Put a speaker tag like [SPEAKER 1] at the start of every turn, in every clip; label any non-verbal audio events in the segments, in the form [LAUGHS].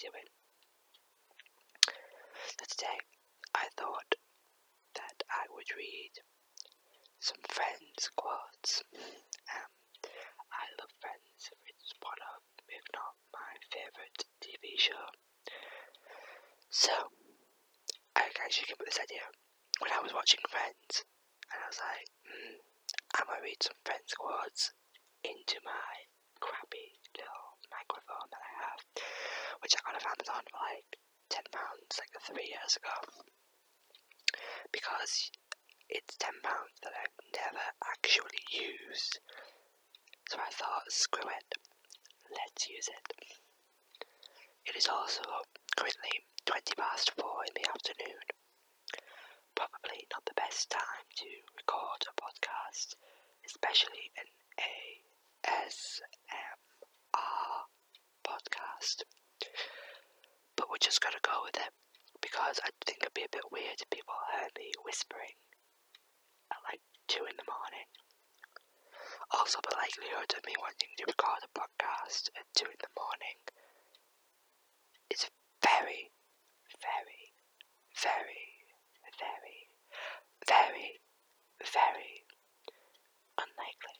[SPEAKER 1] doing? So today, I thought that I would read some Friends quotes. Um, I love Friends. It's one of, if not my favourite TV show. So, I actually came up with this idea when I was watching Friends, and I was like, hmm, I'm gonna read some Friends quotes into my crappy little microphone that I have, which I got off Amazon for like ten pounds like three years ago. Because it's ten pounds that I've never actually used. So I thought, screw it, let's use it. It is also currently twenty past four in the afternoon. Probably not the best time to record a podcast, especially an ASMR podcast. But we're just gonna go with it because I think it'd be a bit weird if people heard me whispering at like two in the morning. Also, the likelihood of me wanting to record a podcast at two in the morning is very, very, very, very, very, very unlikely.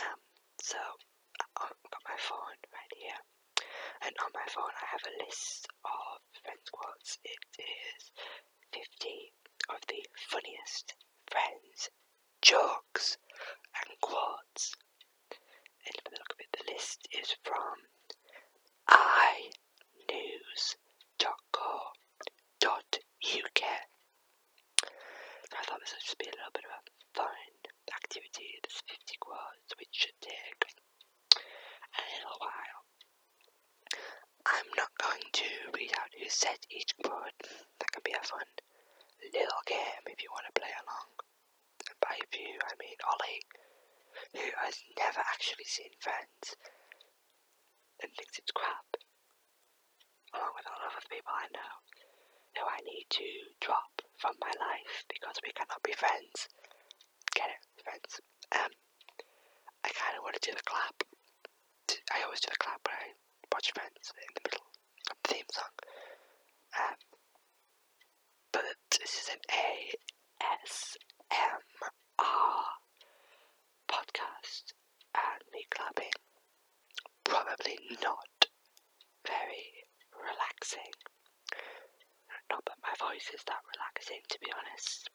[SPEAKER 1] Um, so I've got my phone right here, and on my phone I have a list of friends quotes. It is 50 of the funniest friends jokes and quads. And let me look a bit. The list is from inews.co.uk. So I thought this would just be a little bit of a fun activity. There's 50 quads, which should take a little while. I'm not going to read out who said each quote. That can be a fun little game if you want to play along. By you, I mean Ollie, who has never actually seen Friends and thinks it's crap, along with a lot of people I know, who I need to drop from my life because we cannot be friends. Get it, friends? Um, I kind of want to do the clap. I always do the clap when I watch Friends in the middle of the theme song. Um, but this is an ASMR podcast and me clapping. Probably not very relaxing. Not that my voice is that relaxing, to be honest.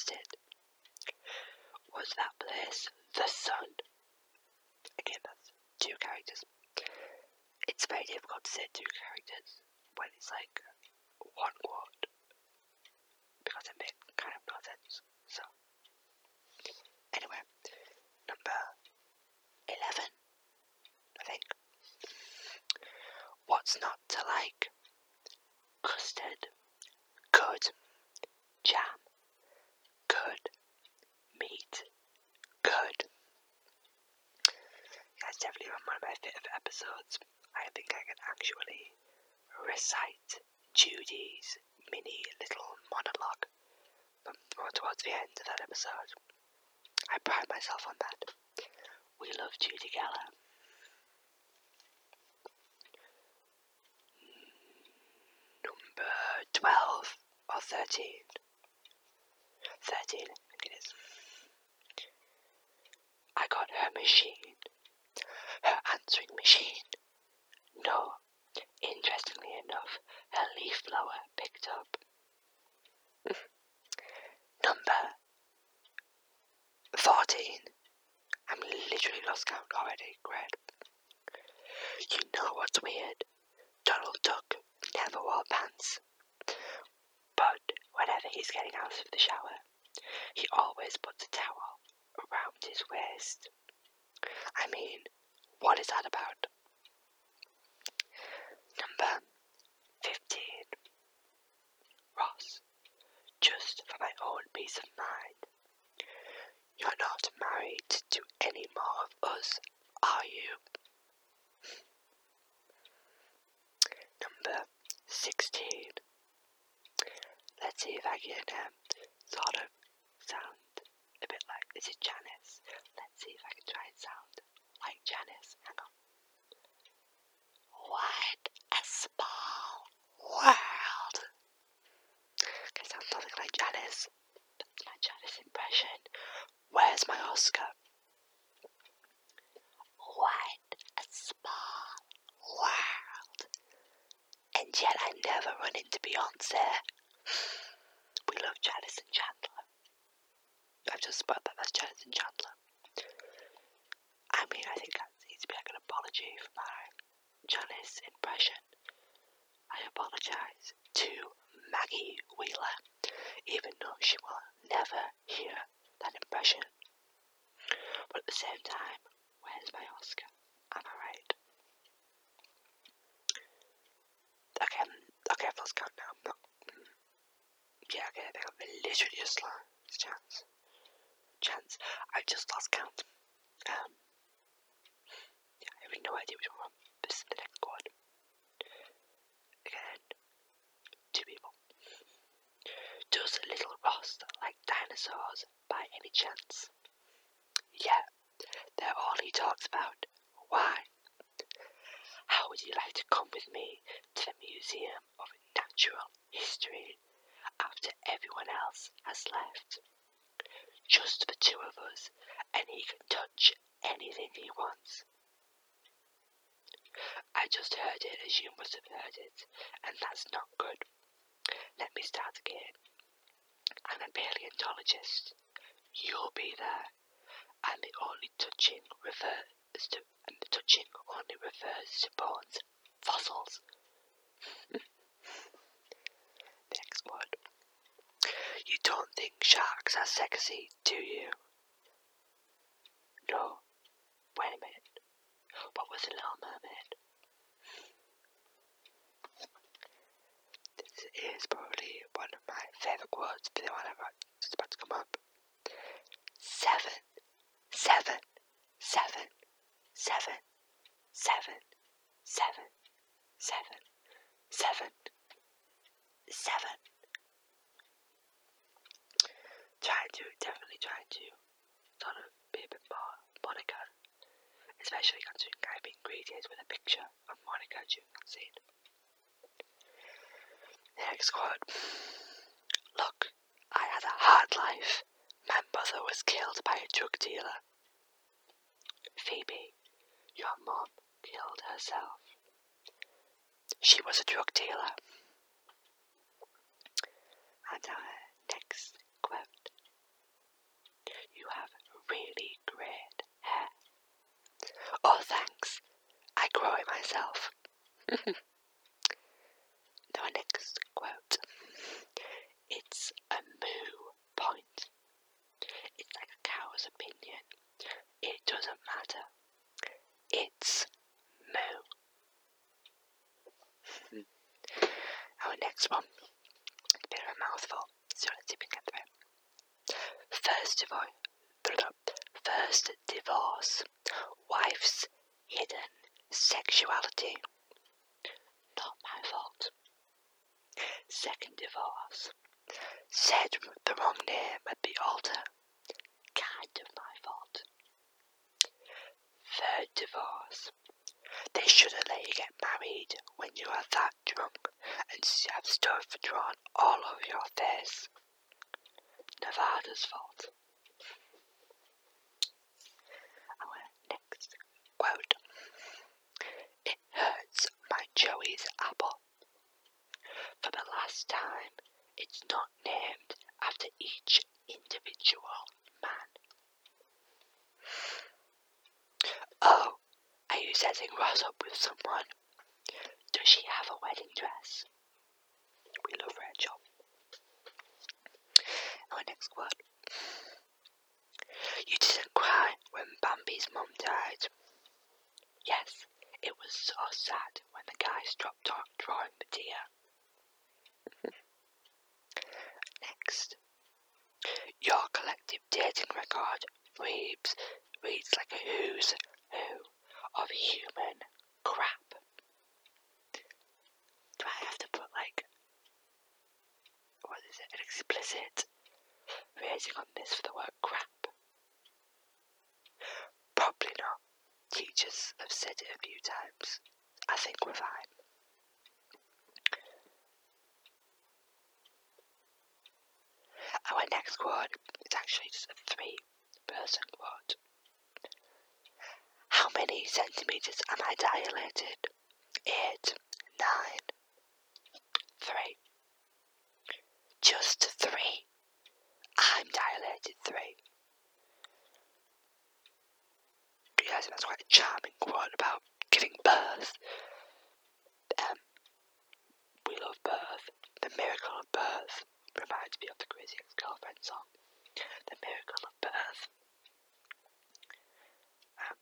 [SPEAKER 1] Suggested. Was that place the sun? Again, that's two characters. It's very difficult to say two characters when it's like one word because it makes kind of no sense. So, anyway, number 11, I think. What's not to like? Custard, good. Jam, good. Meat, good. That's definitely one of my favourite episodes. I think I can actually recite Judy's mini little monologue from towards the end of that episode. I pride myself on that. We love Judy Geller. Number 12 or 13. 13, I think it is. I got her machine. Her answering machine. No, interestingly enough, her leaf blower picked up. Number 14. I'm literally lost count already, great. You know what's weird? Donald Duck never wore pants. But whenever he's getting out of the shower, he always puts a towel around his waist. I mean, what is that about? Number 15. Ross, just for my own peace of mind. You're not married to any more of us, are you? Number 16. Let's see if I can um, sort of sound a bit like this is Janice. Let's see if I can try and sound like Janice. Hang on. What a small world. Okay, sounds nothing like Janice. That's my Janice impression. Where's my Oscar? What a small world. And yet I never run into Beyonce. We love Janice and Chandler. I've just spoiled that that's Janice and Chandler. I mean, I think that needs to be like an apology for my Janice impression. I apologise to Maggie Wheeler, even though she will never hear that impression. But at the same time, where's my Oscar? Am I right? Okay, okay, I've lost count now. I'm not, Jagger. I think I've literally just lost chance. Chance. I've just lost count. Um, yeah, I have no idea which one. This is the next squad. Again, two people. Does a Little Ross like dinosaurs by any chance? Yeah, they're all he talks about. Why? How would you like to come with me to the Museum of Natural History after everyone else has left? Just the two of us, and he can touch anything he wants. I just heard it as you must have heard it, and that's not good. Let me start again. I'm a paleontologist. You'll be there, and the only touching refers to and the touching only refers to bones, fossils. [LAUGHS] Next word. You don't think sharks are sexy, do you? No. Wait a minute. What was the Little Mermaid? This is probably one of my favourite quotes for the one I'm about to come up. Seven, seven, seven, seven, seven, seven, seven, seven. Trying to, definitely trying to sort of be a bit more Monica, especially considering I've been greeted with a picture of Monica during that scene. Next quote. Look, I had a hard life. My mother was killed by a drug dealer. Phoebe, your mom killed herself. She was a drug dealer. And our next quote. You have really great hair. Oh, thanks. I grow it myself. [LAUGHS] Now, next quote. It's a moo point. It's like a cow's opinion. It doesn't matter. It's moo. Our next one. A bit of a mouthful, so let's see if we can get through First of all, first divorce, wife's hidden sexuality. Not my fault. Second divorce. Said the wrong name at the altar. Kind of my fault. Third divorce. They shouldn't let you get married when you are that drunk and have stuff drawn all over your face. Nevada's fault. Our next quote. It hurts my Joey's apple. For the last time, it's not named after each individual man. Oh, are you setting Ross up with someone? Does she have a wedding dress? We love Rachel. Our next quote. You didn't cry when Bambi's mum died. Yes, it was so sad when the guy stopped drawing the deer. [LAUGHS] Next. Your collective dating record reads, reads like a who's who of human crap. Do I have to put like, what is it, an explicit rating on this for the word crap? Probably not. Teachers have said it a few times. I think we're fine. Our next quote is actually just a three person quote. How many centimeters am I dilated? Eight, nine, three. Just three. I'm dilated three. That's quite a charming quote about giving birth. Um, we love birth. The miracle of birth reminds me of the Crazy Ex-Girlfriend song. The miracle of birth. Um,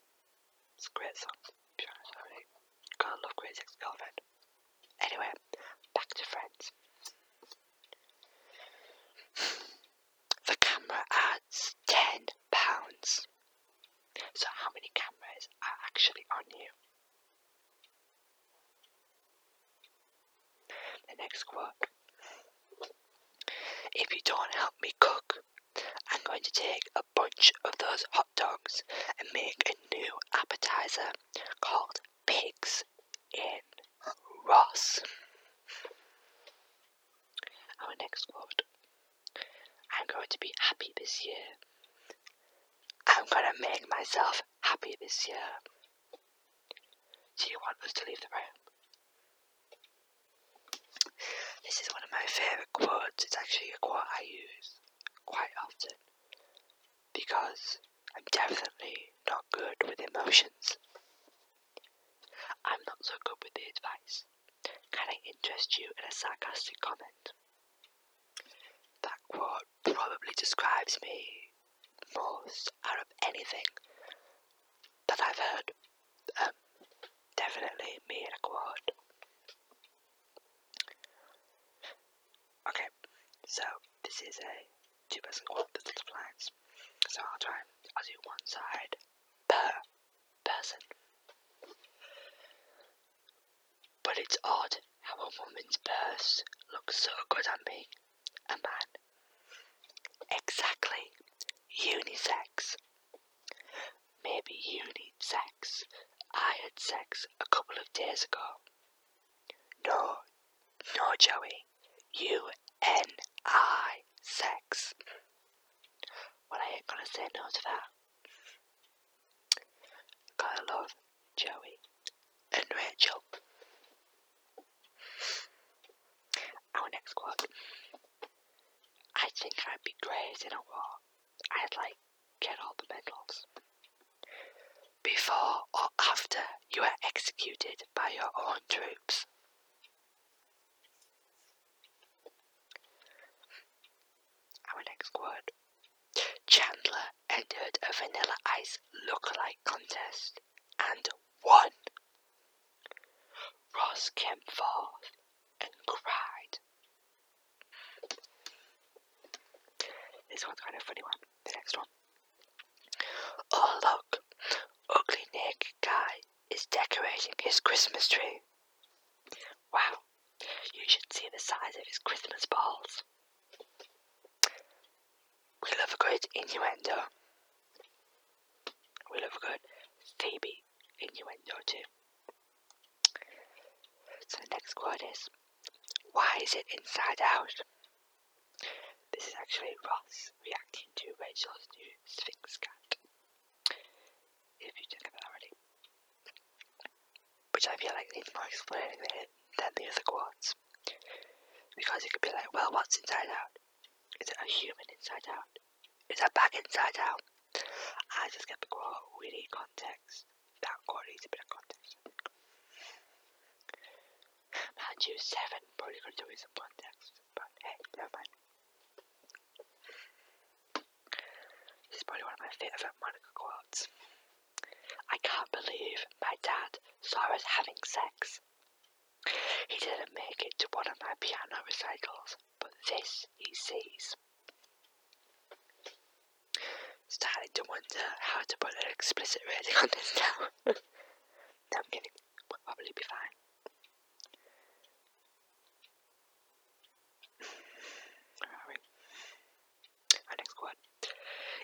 [SPEAKER 1] it's a great song. Really gotta love Crazy Ex-Girlfriend. Anyway, back to Friends. The camera adds ten pounds. So how many cameras are actually on you? The next quote. If don't help me cook, I'm going to take a bunch of those hot dogs and make a new appetizer called Pigs in Ross. Our next quote I'm going to be happy this year. I'm going to make myself happy this year. Do you want us to leave the room? This is one of my favourite quotes. It's actually a quote I use quite often because I'm definitely not good with emotions. I'm not so good with the advice. Can I interest you in a sarcastic comment? That quote probably describes me most out of anything that I've heard. Um, definitely me in a quote. Okay, so this is a two person quote with lots of lines. So I'll try I'll do one side per person. But it's odd how a woman's purse looks so good on me. A man. Exactly. Unisex. Maybe you need sex. I had sex a couple of days ago. No, no, Joey. U N I sex. Well, I ain't gonna say no to that. Gotta love Joey and Rachel. Our next quote. I think I'd be great in a war. I'd like get all the medals. Before or after you are executed by your own troops. Our next quote. Chandler entered a Vanilla Ice look-alike contest and won. Ross came fourth and cried. This one's kind of funny one. The next one. Oh look, ugly naked guy is decorating his Christmas tree. Wow, you should see the size of his Christmas balls. We love a good innuendo. We love a good Phoebe innuendo too. So the next quote is, why is it inside out? This is actually Ross reacting to Rachel's new Sphinx cat. If you that already. Which I feel like needs more explaining than the other quotes. Because it could be like, well, what's inside out? Is it a human inside out? Is a bag inside out? I just get the quote, we need context. That quote needs a bit of context. Mind you, 7 probably could do with some context, but hey, never mind. This is probably one of my favourite Monica quotes. I can't believe my dad saw us having sex. He didn't make it to one of my piano recitals, but this he sees. Starting to wonder how to put an explicit rating on this now. no, I'm kidding. We'll probably be fine. Next quote.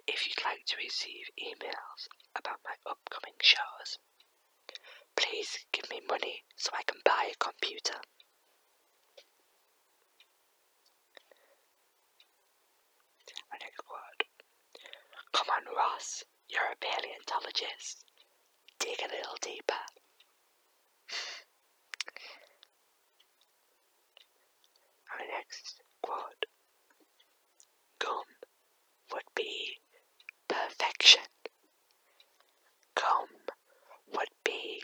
[SPEAKER 1] If you'd like to receive emails about my upcoming shows, please give me money so I can buy a computer. My next quote. Come on, Ross, you're a paleontologist. Dig a little deeper. Our next quote. Gum would be perfection. Gum would be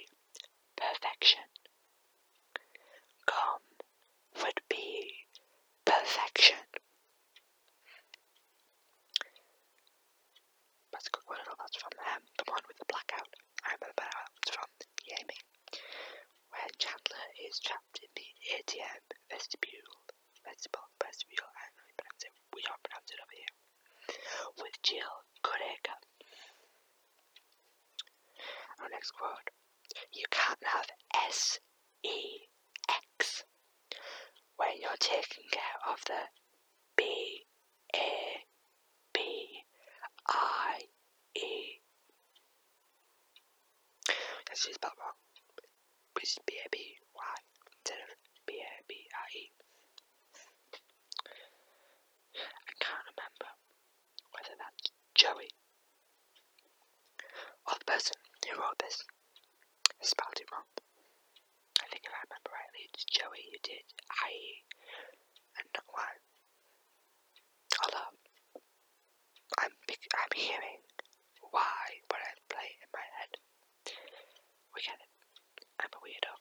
[SPEAKER 1] perfection. Gum would be perfection. That's a good one. I know that's from um, the one with the blackout. I remember that was from Yami. When Chandler is trapped in the ATM vestibule, vestibule, vestibule, I don't know how you pronounce it. We don't pronounce it over here. With Jill Goodacre. Our next quote. You can't have S E X when you're taking care of the B actually spelled wrong. It's B-A-B-Y instead of B-A-B-I-E. I can't remember whether that's Joey or the person who wrote this spelled it wrong. I think if I remember rightly, it's Joey who did I-E and not Y. Although, I'm, I'm hearing why when I play in my head. We get it. I'm a weirdo.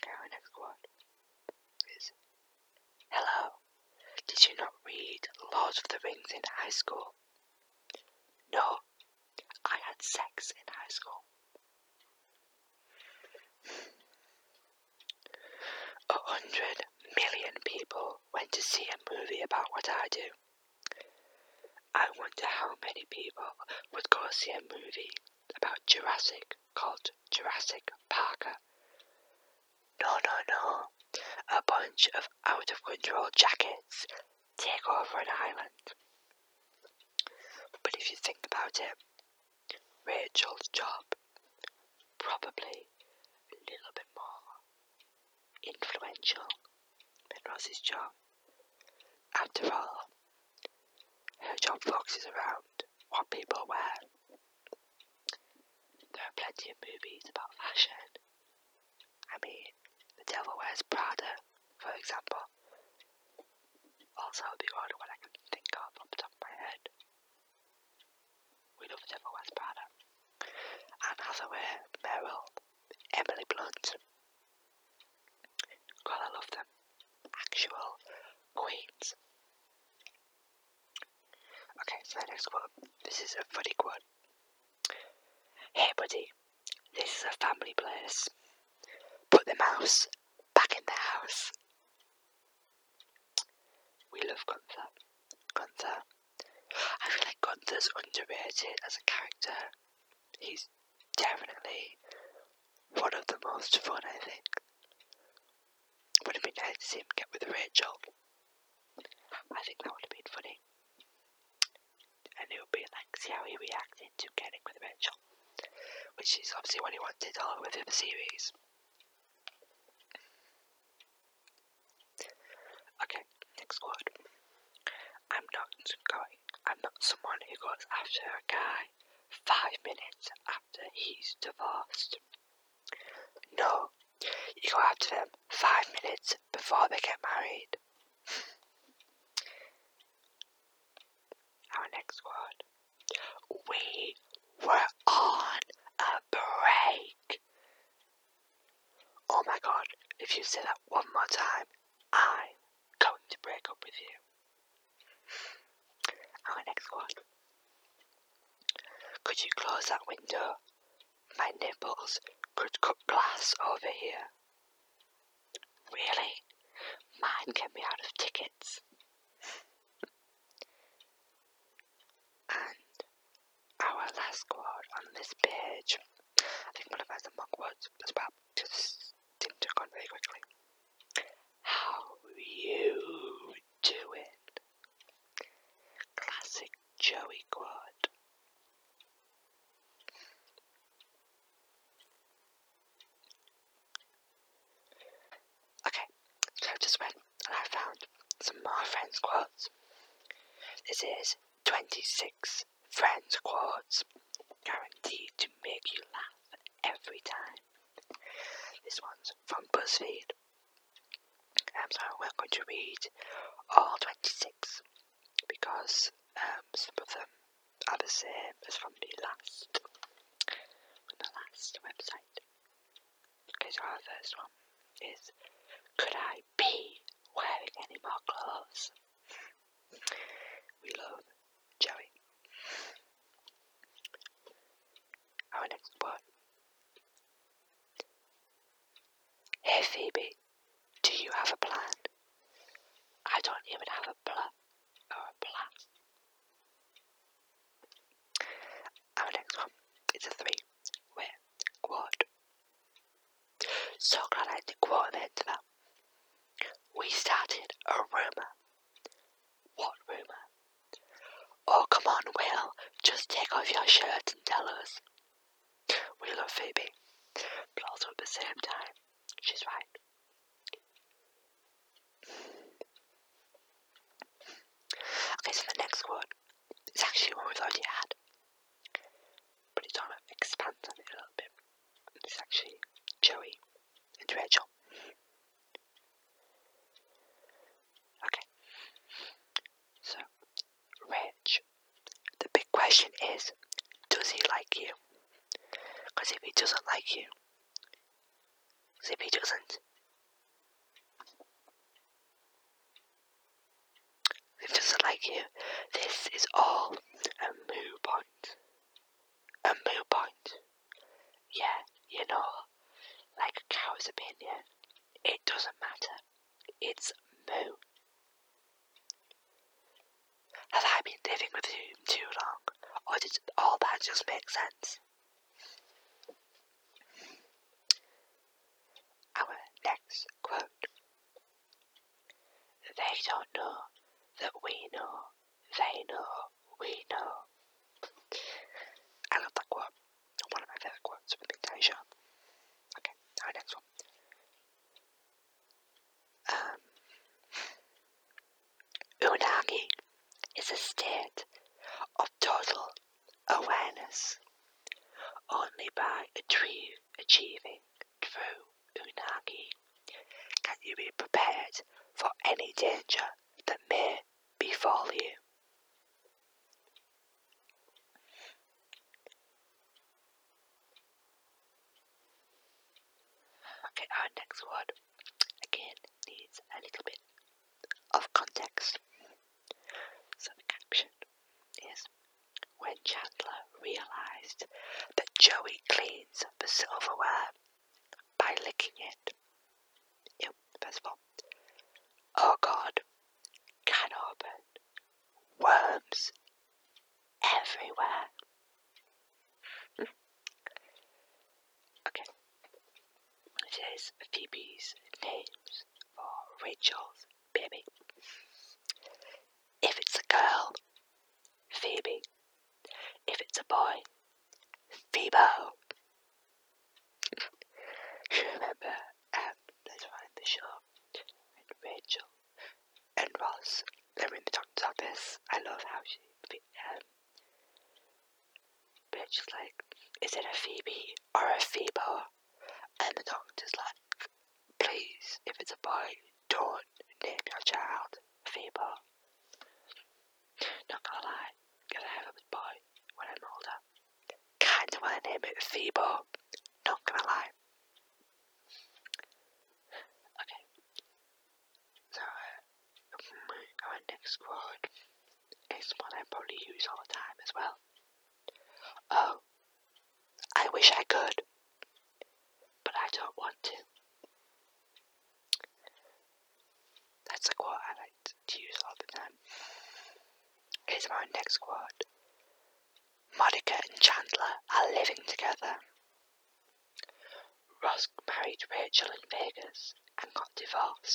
[SPEAKER 1] okay, our next quote is Hello. Did you not read Lord of the Rings in high school? No, I had sex in high school. A hundred million people went to see a movie about what I do. I wonder how many people would go see a movie about Jurassic called Jurassic Parker. No, no, no. A bunch of out of control jackets take over an island. But if you think about it, Rachel's job probably a little bit more influential than Ross's job. After all, her job focuses around what people wear. There are plenty of movies about fashion. I mean, The Devil Wears Prada, for example. Also, the only one I can think of off the top of my head. We love The Devil Wears Prada. Hathaway, Meryl, Emily Blunt. God, I love them. Actual queens. Okay, so my next quote. This is a funny quote. Hey, buddy, this is a family place. Put the mouse back in the house. We love Gunther. Gunther. I feel like Gunther's underrated as a character. He's definitely one of the most fun, I think. Would have been nice to see him get with Rachel. I think that would have been funny. And it would be like, see how he reacted to getting with Rachel. Which is obviously the series. Okay, next quote. I'm not going, I'm not someone who goes after a guy five minutes after he's divorced. No, you go after them five minutes before they get married. Our next quote. We were on a break. Oh my god, if you say that one more time, I'm going to break up with you. Our next quote. Could you close that window? My nipples could cut glass over here. Really? Mine can be out of tickets. And our last quote on this page, I think one of us monk words as well, just seemed to go very quickly. How you doing? Classic Joey quote. Okay, so I just went and I found some more friends quotes. This is 26 friends quotes, guaranteed to make you laugh every time. This one's from BuzzFeed. Um, so not going to read all 26 because um, some of them are the same as from the last, from the last website. Okay, so our first one is Could I be wearing any more clothes? We love Joey. Our next one. Hey Phoebe, do you have a plan? I don't even have a plan or a plan. Our next one is a three way quote. So glad I did quote an end to that we started a rumour. What rumour? Oh, come on, Will, just take off your shirt and tell us. We love Phoebe, but also at the same time, she's right. Okay, so the next quote is actually one we've already had, but it's on of expands on it a little bit. It's actually Joey and Rachel. Does he like you? Because if he doesn't like you, if he doesn't, if he doesn't like you, this is all a moo point. A moo point. Yeah, you know, like a cow's opinion. It doesn't matter. It's moo. Have I been living with you too long, or did all that just make sense? Our next quote. They don't know that we know, they know, we know. I love that quote. One of my favourite quotes from the entire show. Okay, our next one.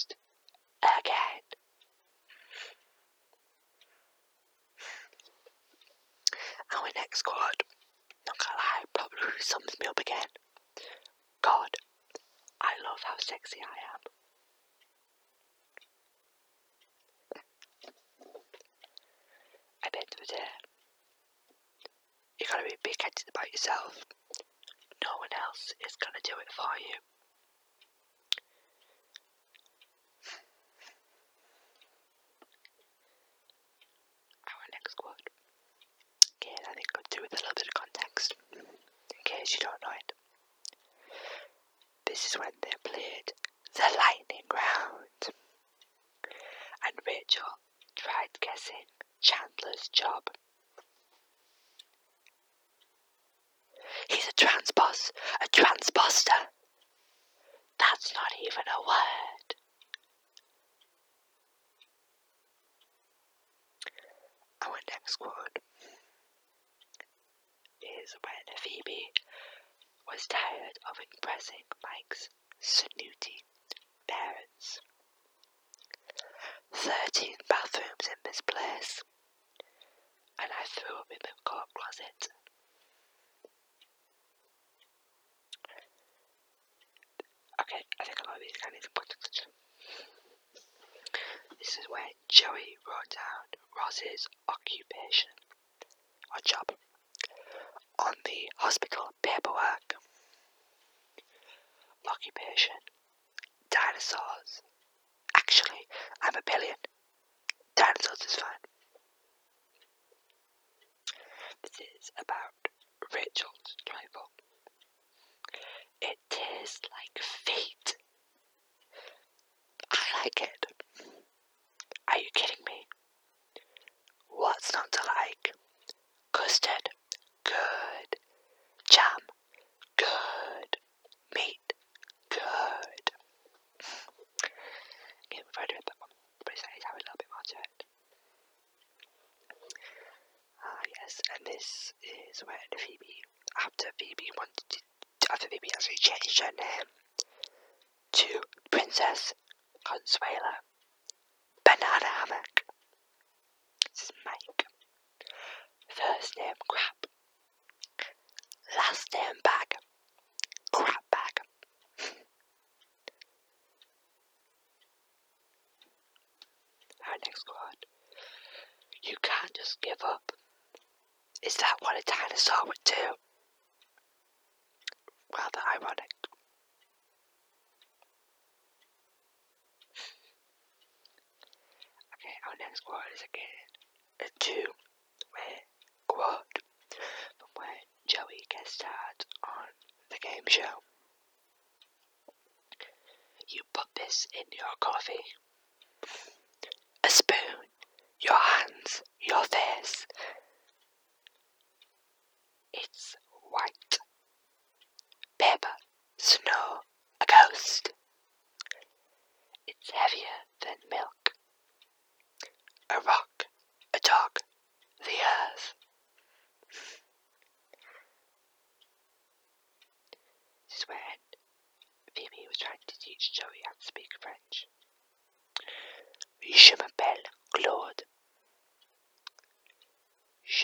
[SPEAKER 1] Divorced. Again. Our next quote, not gonna lie, probably sums me up again. God, I love how sexy I am. At the end of the day, you gotta be big headed about yourself. No one else is gonna do it for you. Our next quote. Again, I think I'll do with a little bit of context, in case you don't know it. This is when they played the lightning round, and Rachel tried guessing Chandler's job. He's a transboss, a transponster. That's not even a word. Our next quote is when Phoebe was tired of impressing Mike's snooty parents. Thirteen bathrooms in this place, and I threw up in the coat closet. Okay, I think a lot of these kind of context. This is where Joey wrote down Ross's occupation or job on the hospital paperwork. Occupation dinosaurs. Actually, I'm a billion. Dinosaurs is fine. This is about Rachel's rival. It tastes like feet. I like it. Are you kidding me? What's not to like? Custard. Good. Jam. Good. Meat. Good didn't refer to it, but, but it's having a little bit more to it. Ah, yes, and this is when Phoebe, after Phoebe wanted, to, after Phoebe actually changed her name to Princess Consuela Banana Hammock. This is Mike. First name crap. Last name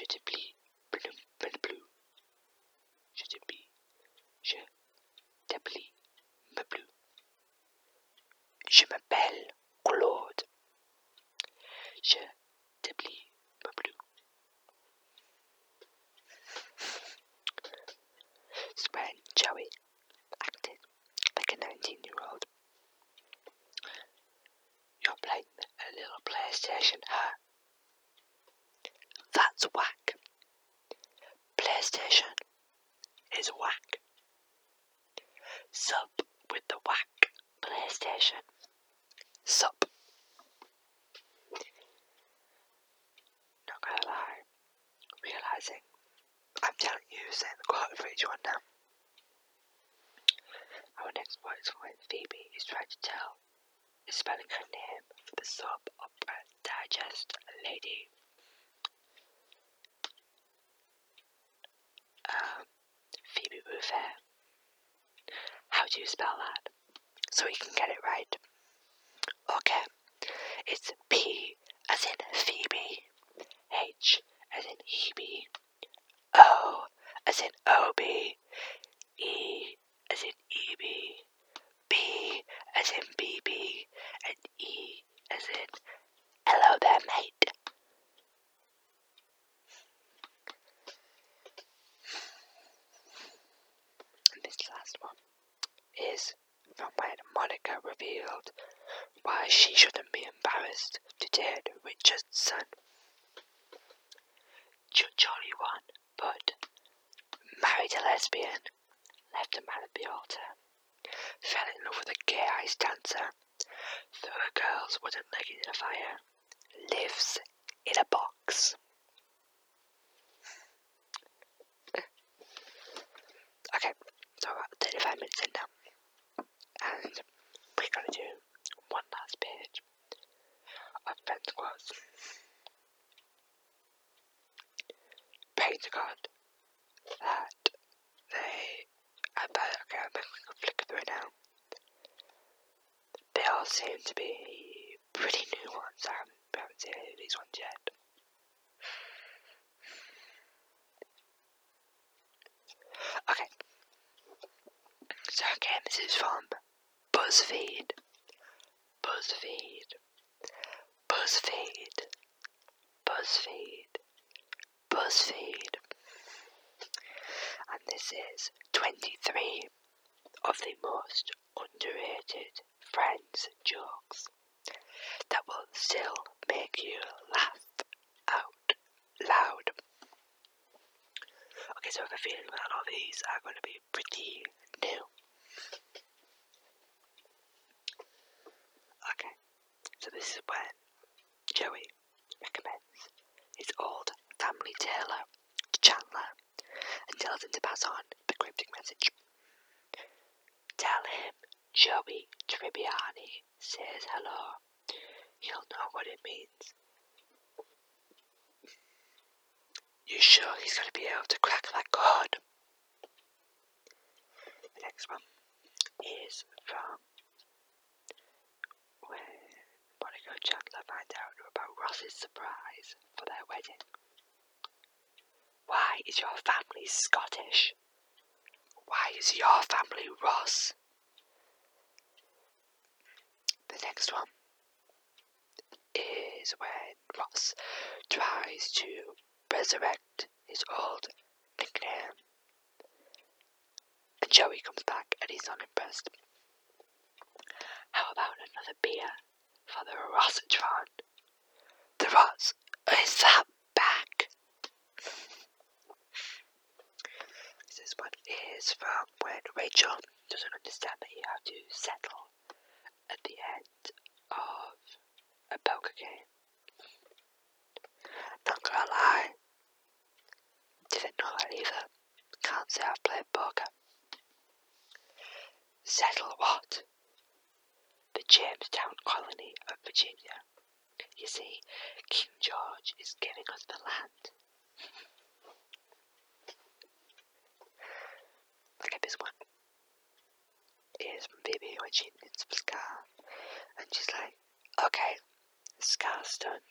[SPEAKER 1] inevitably. so he can get it revealed why she shouldn't be embarrassed to date Richardson. son. Jolly one, but married a lesbian, left a man at the altar, fell in love with a gay ice dancer, threw a girl's wooden leg in a fire, lives in a box. I have that a these are going to be pretty new. Okay, so this is when Joey recommends his old family tailor to Chandler and tells him to pass on the cryptic message. Tell him Joey Tribbiani says hello. He'll know what it means. You sure he's going to be able to crack that code? Next one is from when Monica and Chandler find out about Ross's surprise for their wedding. Why is your family Scottish? Why is your family Ross? The next one is when Ross tries to resurrect his old nickname. And Joey comes back and he's unimpressed. How about another beer for the Rossatron? The Ross is that back? this one is from when Rachel doesn't understand that you have to settle at the end of a poker game. Not gonna lie, didn't know that either. Can't say I've played poker. Settle what? The Jamestown colony of You see, King George is giving us the land. Okay, this one is from Phoebe when she knits for Scar. And she's like, okay, Scar's done.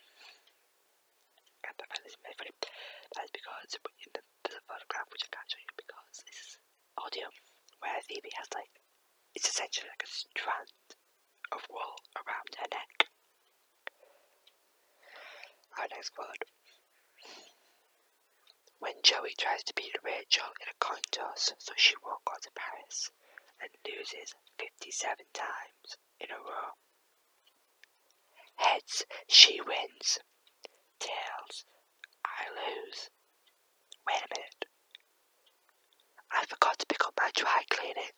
[SPEAKER 1] And I find this very funny. That is because in the, the photograph, which I can't show you because this is audio, where Phoebe has like, it's essentially like a strand of wool around her neck. Our next quote. When Joey tries to beat Rachel in a coin toss so she won't go to Paris and loses 57 times in a row. Heads, she wins. Tails, I lose. Wait a minute. I forgot to pick up my dry cleaning.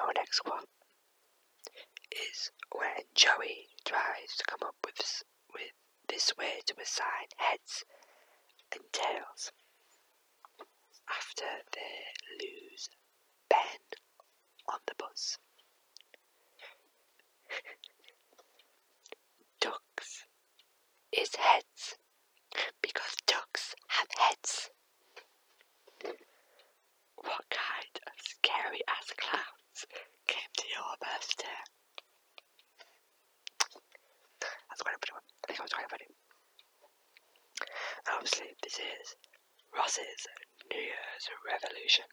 [SPEAKER 1] Our next quote is when Joey tries to come up with with this way to assign heads and tails after they lose Ben on the bus. [LAUGHS] ducks is heads because ducks have heads. What kind of scary ass clowns came to your birthday? That's quite a funny one. I think I was quite funny. And obviously, this is Ross's New Year's Revolution.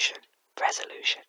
[SPEAKER 1] Revolution. Resolution.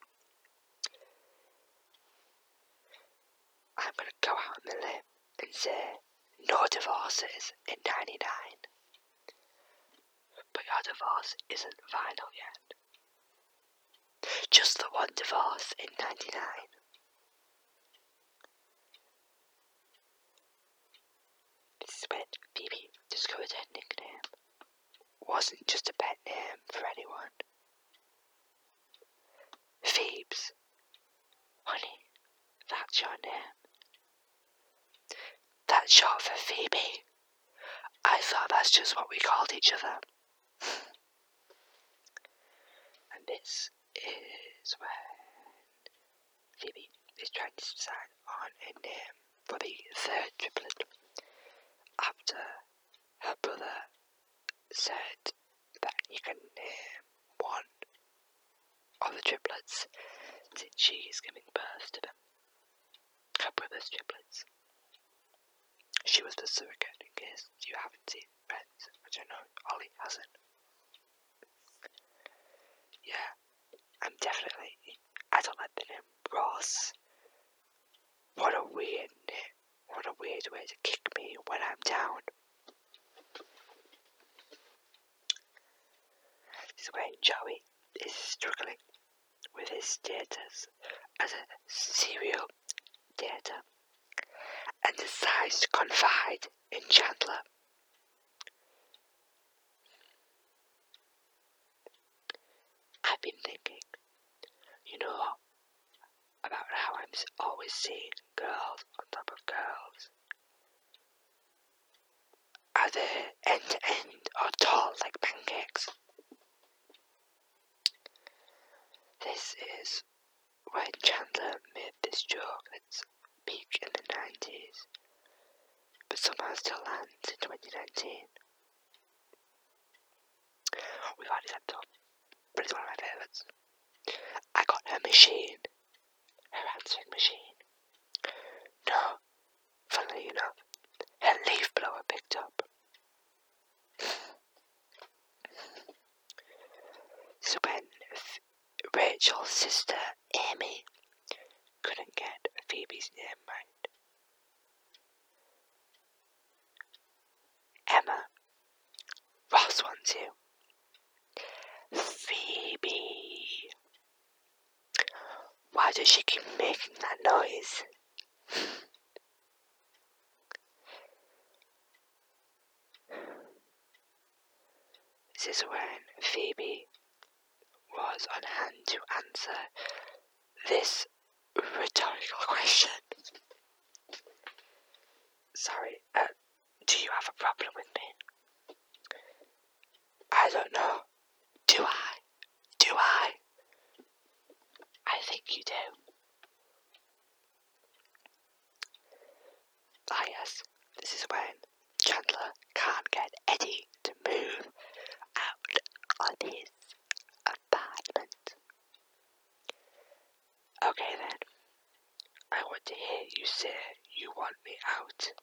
[SPEAKER 1] Why does she keep making that noise? This is when Phoebe was on hand to answer this rhetorical question. Sorry, uh, do you have a problem with me? I don't know. Do I? Do I? I think you do. Ah, yes, this is when Chandler can't get Eddie to move out of his apartment. Okay then, I want to hear you say you want me out.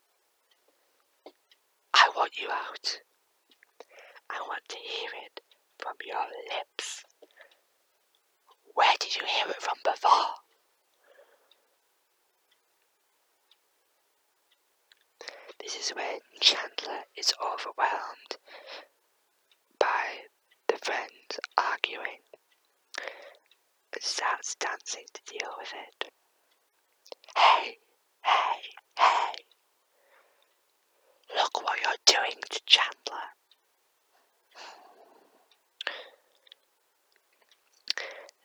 [SPEAKER 1] I want you out. I want to hear it from your lips. Where did you hear it from before? This is when Chandler is overwhelmed by the friends arguing and starts dancing to deal with it. Hey, hey, hey! Look what you're doing to Chandler.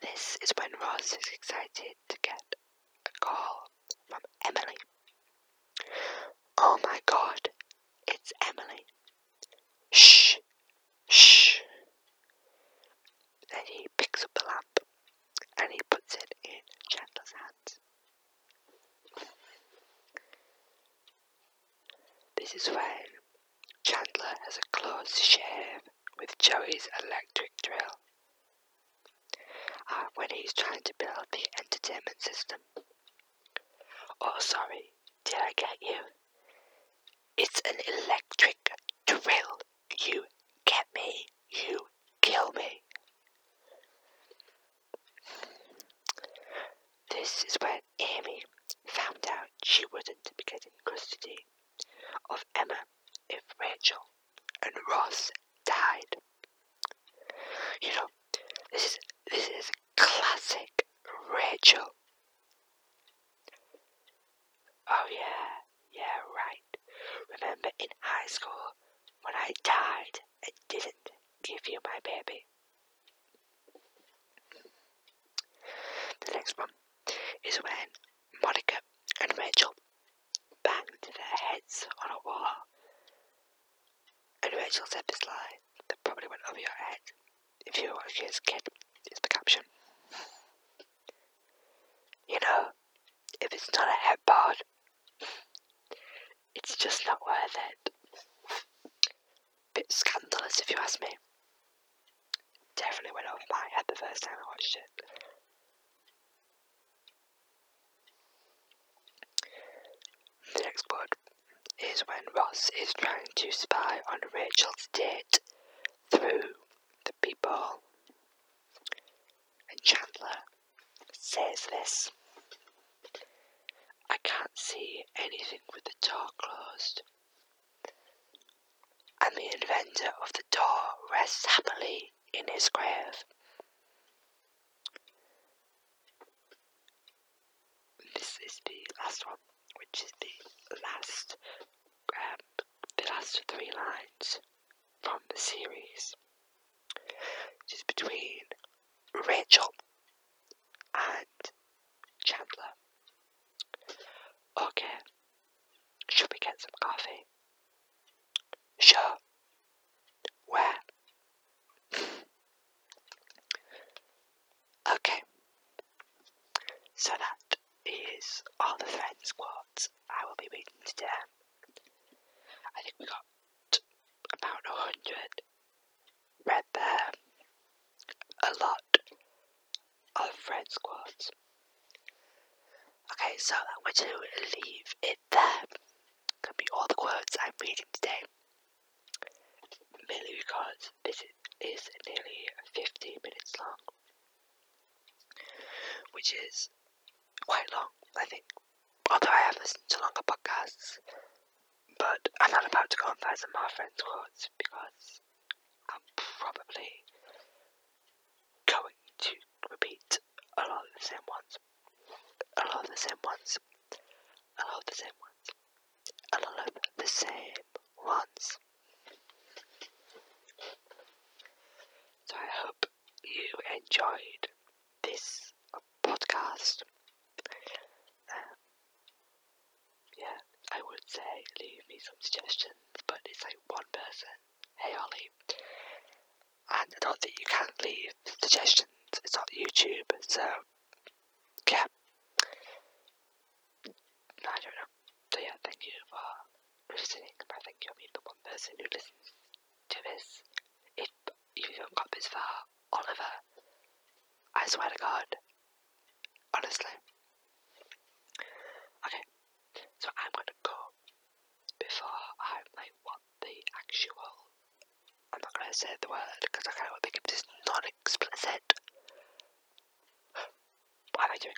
[SPEAKER 1] This is when Ross is excited to get a call from Emily. Oh my god, it's Emily. Shh, shh. Then he picks up the lamp and he puts it in Chandler's hands. This is when Chandler has a close shave with Joey's electric drill. When he's trying to build the entertainment system. Oh, sorry, did I get you? It's an electric drill. You get me, you kill me. This is when Amy found out she wouldn't be getting custody of Emma if Rachel and Ross died. You know, this is this is classic Rachel. Oh yeah, yeah, right. Remember in high school when I died and didn't give you my baby? The next one is when Monica and Rachel banged their heads on a wall. And Rachel said this line that probably went over your head if you were a kid. Is the caption. You know, if it's not a headboard, it's just not worth it. Bit scandalous if you ask me. Definitely went over my head the first time I watched it. The next part is when Ross is trying to spy on Rachel's date through the people. And Chandler says this I can't see anything with the door closed. And the inventor of the door rests happily in his grave. This is the last one, which is the last, um, the last three lines from the series. Is between Rachel and Chandler. Okay, should we get some coffee? Sure. Where? okay, so that is all the friends' quotes I will be reading today. I think we got about a hundred read there. A lot of friends quotes. Okay, so I'm going to leave it there. Gonna be all the quotes I'm reading today. Mainly because this is nearly 15 minutes long, which is quite long, I think. Although I have listened to longer podcasts, but I'm not about to go and find some more friends' quotes because I'm probably going to repeat a lot of the same ones. A lot of the same ones. A lot of the same ones. A lot of the same ones. So I hope you enjoyed this podcast. Um, yeah, I would say leave me some suggestions, but it's like one person. Hey Ollie. And I don't think you can leave suggestions. It's not YouTube, so yeah. I don't know. So yeah, thank you for listening. By thank you, I mean the one person who listens to this. If you haven't got this far, Oliver, I swear to God, honestly. Okay, so I'm gonna go before I'm like what the actual. I'm not gonna say the word because I kind of think if it's non-explicit. 我还没去